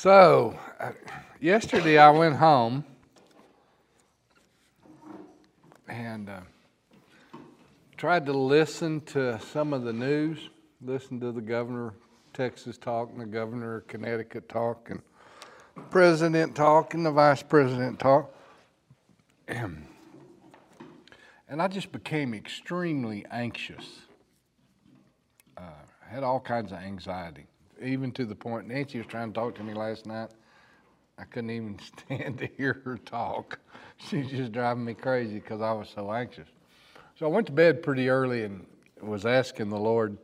So, uh, yesterday I went home and uh, tried to listen to some of the news, listen to the governor of Texas talk and the governor of Connecticut talk and president talk and the vice president talk. And I just became extremely anxious. Uh, had all kinds of anxiety even to the point Nancy was trying to talk to me last night. I couldn't even stand to hear her talk. She's just driving me crazy because I was so anxious. So I went to bed pretty early and was asking the Lord,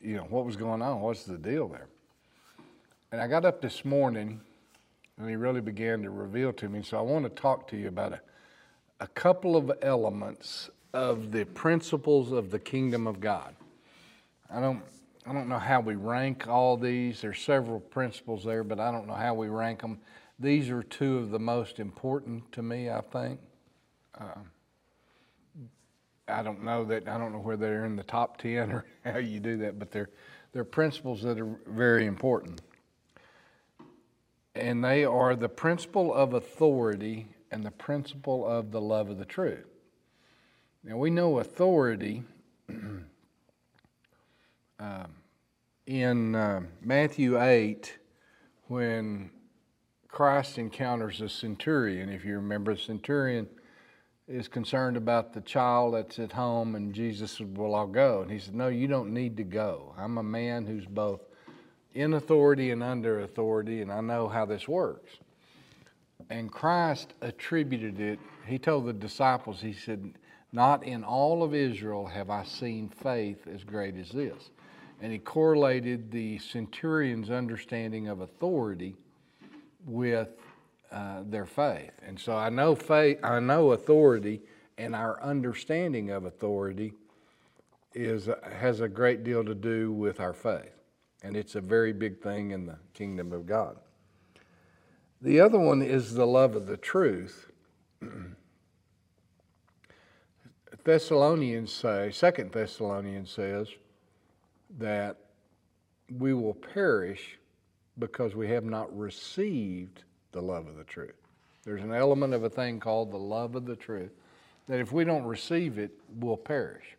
you know, what was going on? What's the deal there? And I got up this morning and he really began to reveal to me. So I want to talk to you about a, a couple of elements of the principles of the kingdom of God. I don't I don't know how we rank all these. There's several principles there, but I don't know how we rank them. These are two of the most important to me, I think. Uh, I don't know that I don't know whether they're in the top ten or how you do that, but they're they're principles that are very important. And they are the principle of authority and the principle of the love of the truth. Now we know authority um, in uh, Matthew 8, when Christ encounters a centurion, if you remember, the centurion is concerned about the child that's at home, and Jesus said, Well, I'll go. And he said, No, you don't need to go. I'm a man who's both in authority and under authority, and I know how this works. And Christ attributed it, he told the disciples, He said, Not in all of Israel have I seen faith as great as this and he correlated the centurion's understanding of authority with uh, their faith. And so I know faith, I know authority, and our understanding of authority is has a great deal to do with our faith, and it's a very big thing in the kingdom of God. The other one is the love of the truth. Thessalonians say, Second Thessalonians says, that we will perish because we have not received the love of the truth. There's an element of a thing called the love of the truth that if we don't receive it, we'll perish.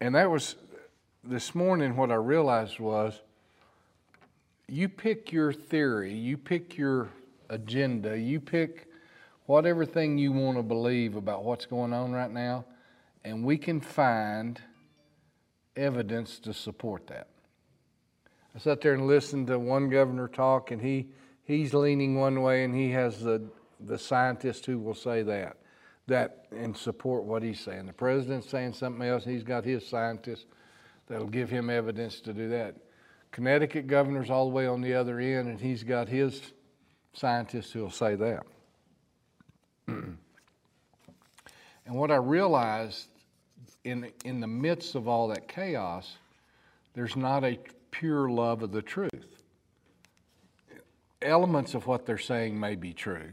And that was this morning what I realized was you pick your theory, you pick your agenda, you pick whatever thing you want to believe about what's going on right now, and we can find evidence to support that. I sat there and listened to one governor talk, and he, he's leaning one way, and he has the, the scientist who will say that, that and support what he's saying. The president's saying something else, he's got his scientists that'll give him evidence to do that. Connecticut governor's all the way on the other end, and he's got his scientists who'll say that. and what I realized in, in the midst of all that chaos, there's not a pure love of the truth. Elements of what they're saying may be true.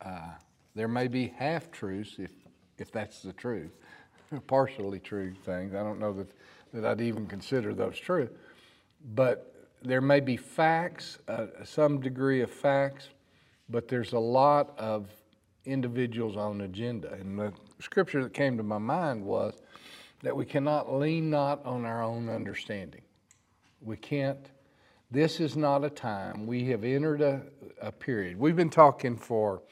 Uh, there may be half truths, if, if that's the truth, partially true things. I don't know that, that I'd even consider those true. But there may be facts, uh, some degree of facts, but there's a lot of individuals on agenda. And scripture that came to my mind was that we cannot lean not on our own understanding. We can't. This is not a time. We have entered a, a period. We've been talking for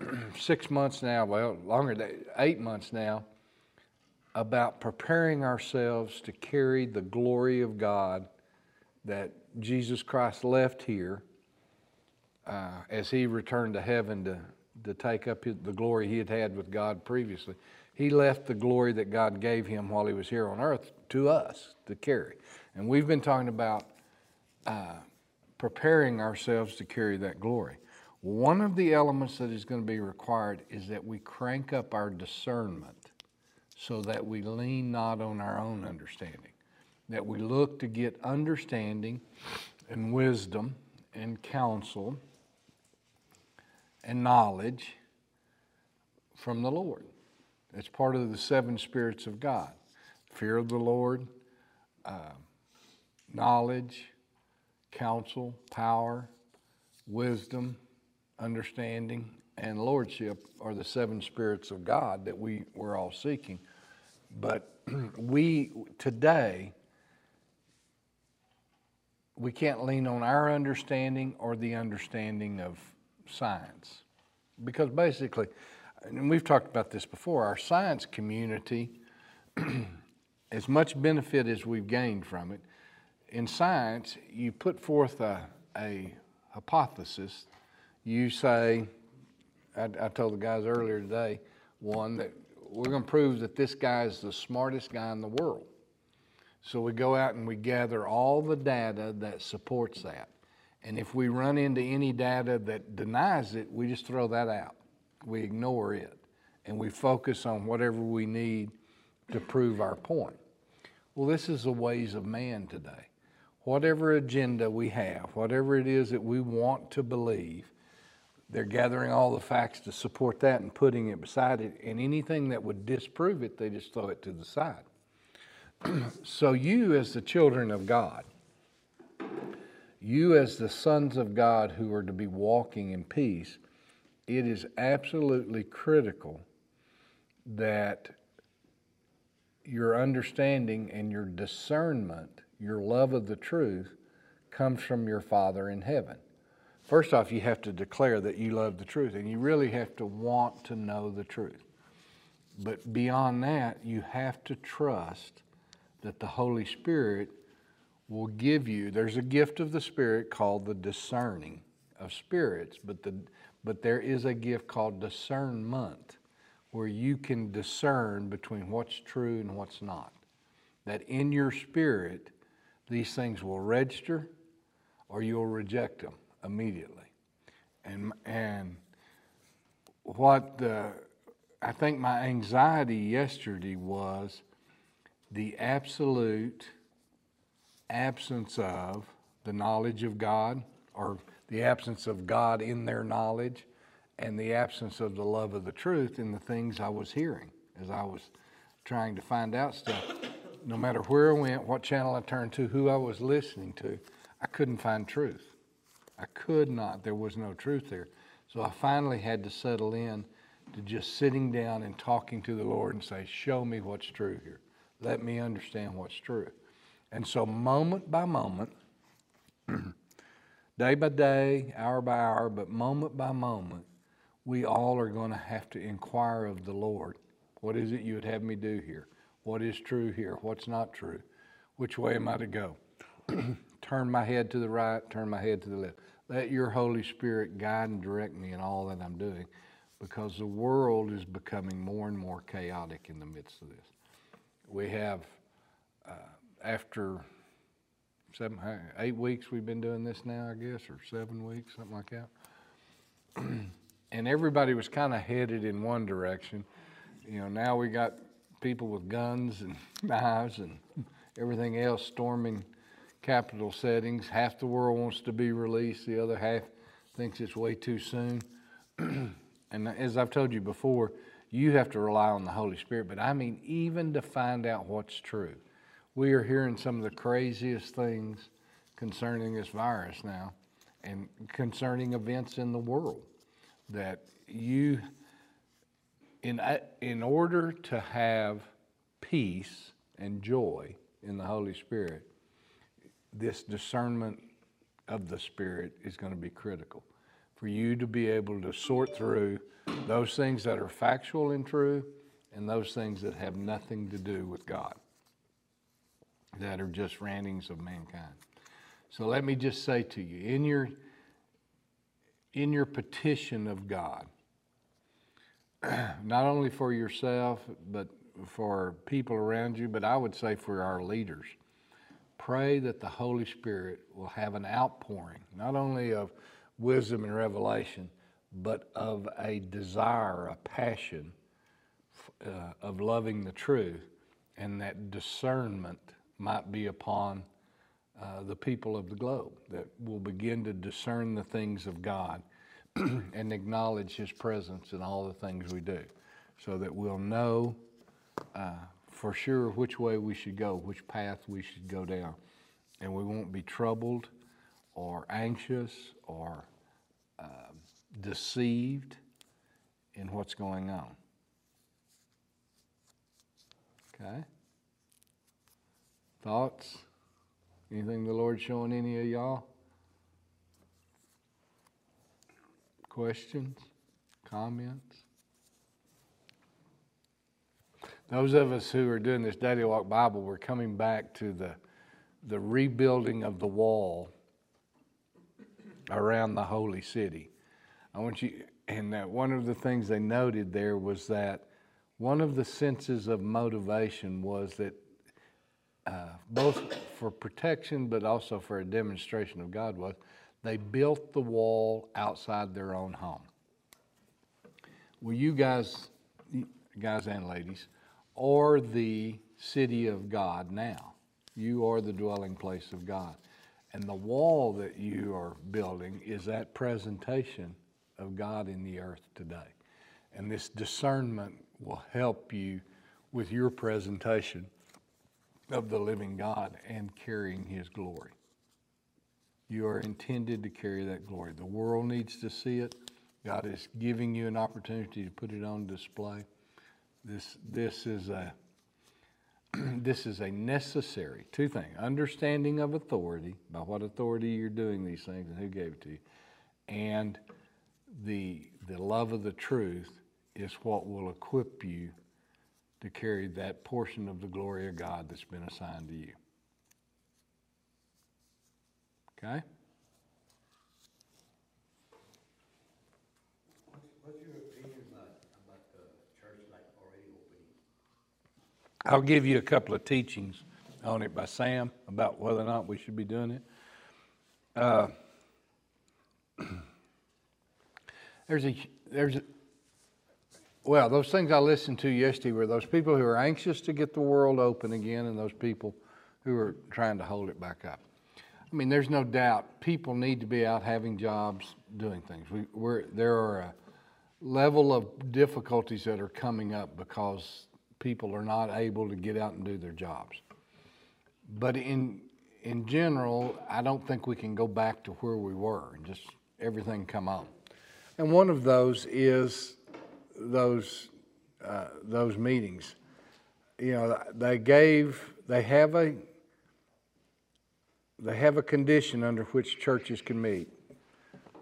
six months now, well, longer than eight months now, about preparing ourselves to carry the glory of God that Jesus Christ left here uh, as he returned to heaven to to take up the glory he had had with God previously. He left the glory that God gave him while he was here on earth to us to carry. And we've been talking about uh, preparing ourselves to carry that glory. One of the elements that is going to be required is that we crank up our discernment so that we lean not on our own understanding, that we look to get understanding and wisdom and counsel and knowledge from the Lord. It's part of the seven spirits of God fear of the Lord, uh, knowledge, counsel, power, wisdom, understanding, and lordship are the seven spirits of God that we, we're all seeking. But we, today, we can't lean on our understanding or the understanding of science. Because basically, and we've talked about this before, our science community, as much benefit as we've gained from it, in science, you put forth a, a hypothesis. You say, I, I told the guys earlier today, one, that we're going to prove that this guy is the smartest guy in the world. So we go out and we gather all the data that supports that. And if we run into any data that denies it, we just throw that out. We ignore it. And we focus on whatever we need to prove our point. Well, this is the ways of man today. Whatever agenda we have, whatever it is that we want to believe, they're gathering all the facts to support that and putting it beside it. And anything that would disprove it, they just throw it to the side. so, you, as the children of God, you, as the sons of God who are to be walking in peace, it is absolutely critical that your understanding and your discernment, your love of the truth, comes from your Father in heaven. First off, you have to declare that you love the truth, and you really have to want to know the truth. But beyond that, you have to trust that the Holy Spirit will give you. There's a gift of the Spirit called the discerning of spirits, but, the, but there is a gift called discernment where you can discern between what's true and what's not. That in your spirit, these things will register or you'll reject them immediately. And, and what the, I think my anxiety yesterday was the absolute absence of the knowledge of God or the absence of God in their knowledge and the absence of the love of the truth in the things I was hearing as I was trying to find out stuff. No matter where I went, what channel I turned to, who I was listening to, I couldn't find truth. I could not. There was no truth there. So I finally had to settle in to just sitting down and talking to the Lord and say, Show me what's true here. Let me understand what's true. And so, moment by moment, day by day, hour by hour, but moment by moment, we all are going to have to inquire of the Lord what is it you would have me do here? What is true here? What's not true? Which way am I to go? turn my head to the right, turn my head to the left. Let your Holy Spirit guide and direct me in all that I'm doing because the world is becoming more and more chaotic in the midst of this. We have, uh, after seven, uh, eight weeks we've been doing this now, I guess, or seven weeks, something like that. and everybody was kind of headed in one direction. You know, now we got people with guns and knives and everything else storming Capitol settings. Half the world wants to be released, the other half thinks it's way too soon. and as I've told you before, you have to rely on the Holy Spirit. But I mean, even to find out what's true. We are hearing some of the craziest things concerning this virus now and concerning events in the world that you, in, in order to have peace and joy in the Holy Spirit, this discernment of the Spirit is going to be critical. For you to be able to sort through those things that are factual and true and those things that have nothing to do with God, that are just rantings of mankind. So let me just say to you, in your in your petition of God, not only for yourself, but for people around you, but I would say for our leaders. Pray that the Holy Spirit will have an outpouring, not only of wisdom and revelation, but of a desire, a passion uh, of loving the truth, and that discernment might be upon uh, the people of the globe, that will begin to discern the things of God and acknowledge His presence in all the things we do, so that we'll know uh, for sure which way we should go, which path we should go down, and we won't be troubled or anxious or um, deceived in what's going on. Okay? Thoughts? Anything the Lord showing any of y'all? Questions? Comments? Those of us who are doing this Daily Walk Bible, we're coming back to the, the rebuilding of the wall around the holy city. I want you, and that one of the things they noted there was that one of the senses of motivation was that uh, both for protection but also for a demonstration of God was they built the wall outside their own home. Well, you guys, guys and ladies, are the city of God now. You are the dwelling place of God. And the wall that you are building is that presentation of God in the earth today. And this discernment will help you with your presentation of the living God and carrying His glory. You are intended to carry that glory. The world needs to see it. God is giving you an opportunity to put it on display. This, this is a this is a necessary two things understanding of authority by what authority you're doing these things and who gave it to you and the the love of the truth is what will equip you to carry that portion of the glory of God that's been assigned to you okay? I'll give you a couple of teachings on it by Sam about whether or not we should be doing it. Uh, there's a there's a, well those things I listened to yesterday were those people who are anxious to get the world open again and those people who are trying to hold it back up. I mean, there's no doubt people need to be out having jobs, doing things. We, we're, there are a level of difficulties that are coming up because people are not able to get out and do their jobs. But in in general, I don't think we can go back to where we were and just everything come on. And one of those is those uh, those meetings. You know, they gave they have a they have a condition under which churches can meet.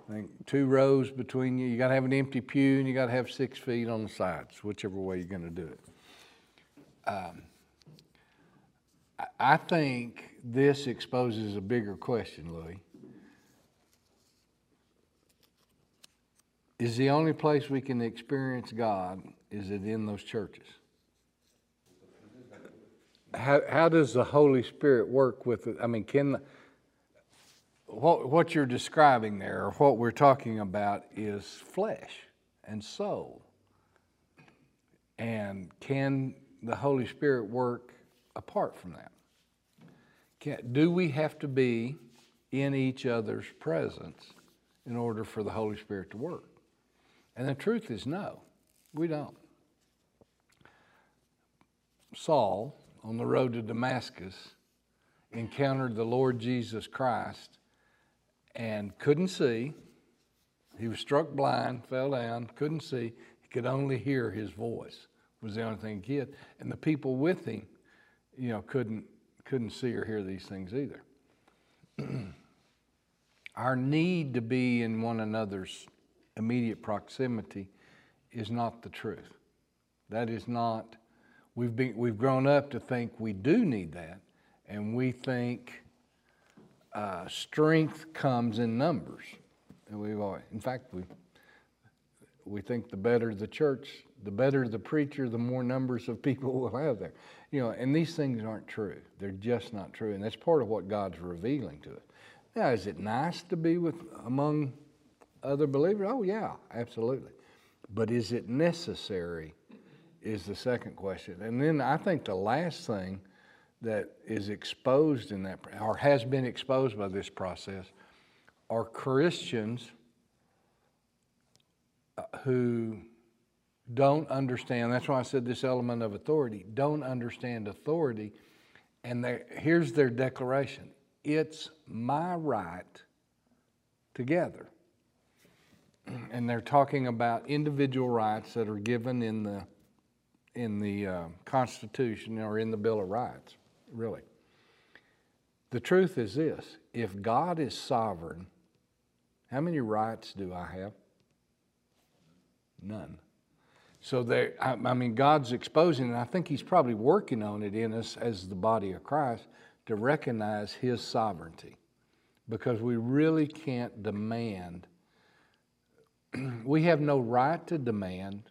I think two rows between you. You got to have an empty pew, and you got to have six feet on the sides, whichever way you're going to do it. Um, I think this exposes a bigger question, Louis. Is the only place we can experience God is it in those churches? How, how does the Holy Spirit work with it? I mean, can what, what you're describing there, or what we're talking about, is flesh and soul. And can the Holy Spirit work apart from that? Can, do we have to be in each other's presence in order for the Holy Spirit to work? And the truth is no, we don't. Saul, on the road to Damascus, encountered the Lord Jesus Christ and couldn't see. He was struck blind, fell down, couldn't see. He could only hear his voice was the only thing he had. And the people with him, you know, couldn't, couldn't see or hear these things either. Our need to be in one another's immediate proximity is not the truth. That is not, we've, been, we've grown up to think we do need that, and we think uh, strength comes in numbers. And we've always, in fact, we, we think the better the church, the better the preacher, the more numbers of people we'll have there. You know, and these things aren't true. They're just not true. And that's part of what God's revealing to us. Now, is it nice to be with among other believers? Oh, yeah, absolutely. But is it necessary? Is the second question. And then I think the last thing that is exposed in that, or has been exposed by this process, are Christians uh, who don't understand. That's why I said this element of authority. Don't understand authority. And here's their declaration it's my right together. And they're talking about individual rights that are given in the, in the uh, Constitution or in the Bill of Rights, really. The truth is this if God is sovereign, how many rights do I have? None. So there, I, I mean, God's exposing, and I think He's probably working on it in us as the body of Christ to recognize His sovereignty, because we really can't demand. we have no right to demand,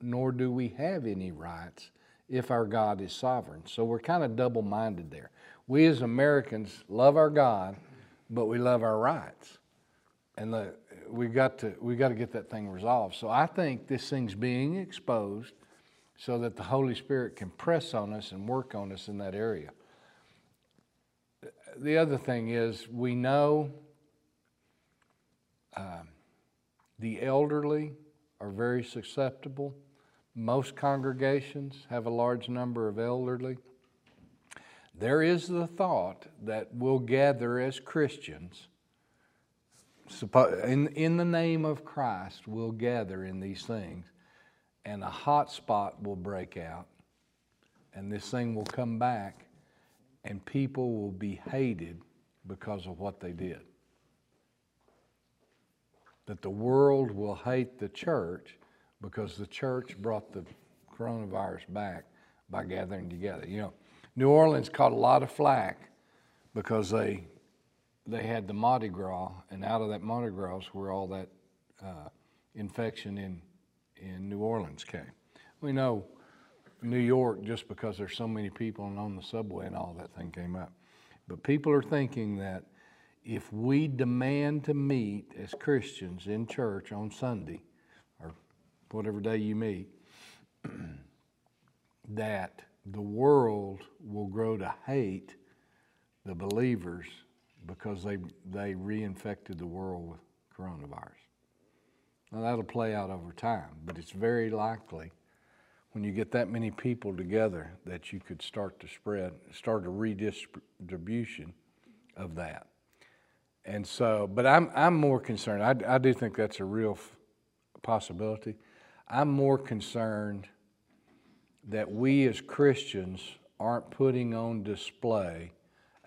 nor do we have any rights if our God is sovereign. So we're kind of double minded there. We as Americans love our God, but we love our rights. And the, we got to we got to get that thing resolved. So I think this thing's being exposed so that the Holy Spirit can press on us and work on us in that area. The other thing is we know um, the elderly are very susceptible. Most congregations have a large number of elderly. There is the thought that we'll gather as Christians in, in the name of Christ, we'll gather in these things, and a hot spot will break out, and this thing will come back, and people will be hated because of what they did. That the world will hate the church because the church brought the coronavirus back by gathering together. You know, New Orleans caught a lot of flack because they they had the Mardi Gras, and out of that Mardi Gras where all that uh, infection in, in New Orleans came. We know New York just because there's so many people and on the subway and all that thing came up. But people are thinking that if we demand to meet as Christians in church on Sunday or whatever day you meet, that the world will grow to hate the believers because they, they reinfected the world with coronavirus. Now, that'll play out over time, but it's very likely when you get that many people together that you could start to spread, start a redistribution of that. And so, but I'm, I'm more concerned. I, I do think that's a real f- possibility. I'm more concerned that we as Christians aren't putting on display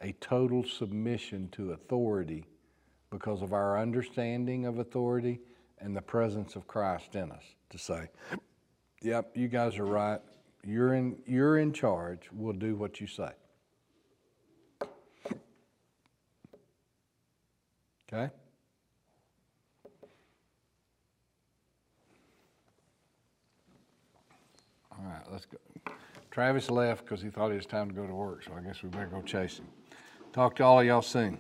a total submission to authority because of our understanding of authority and the presence of Christ in us to say, yep, you guys are right. You're in, you're in charge. We'll do what you say. Okay? All right, let's go. Travis left because he thought it was time to go to work, so I guess we better go chase him. Talk to all of y'all soon.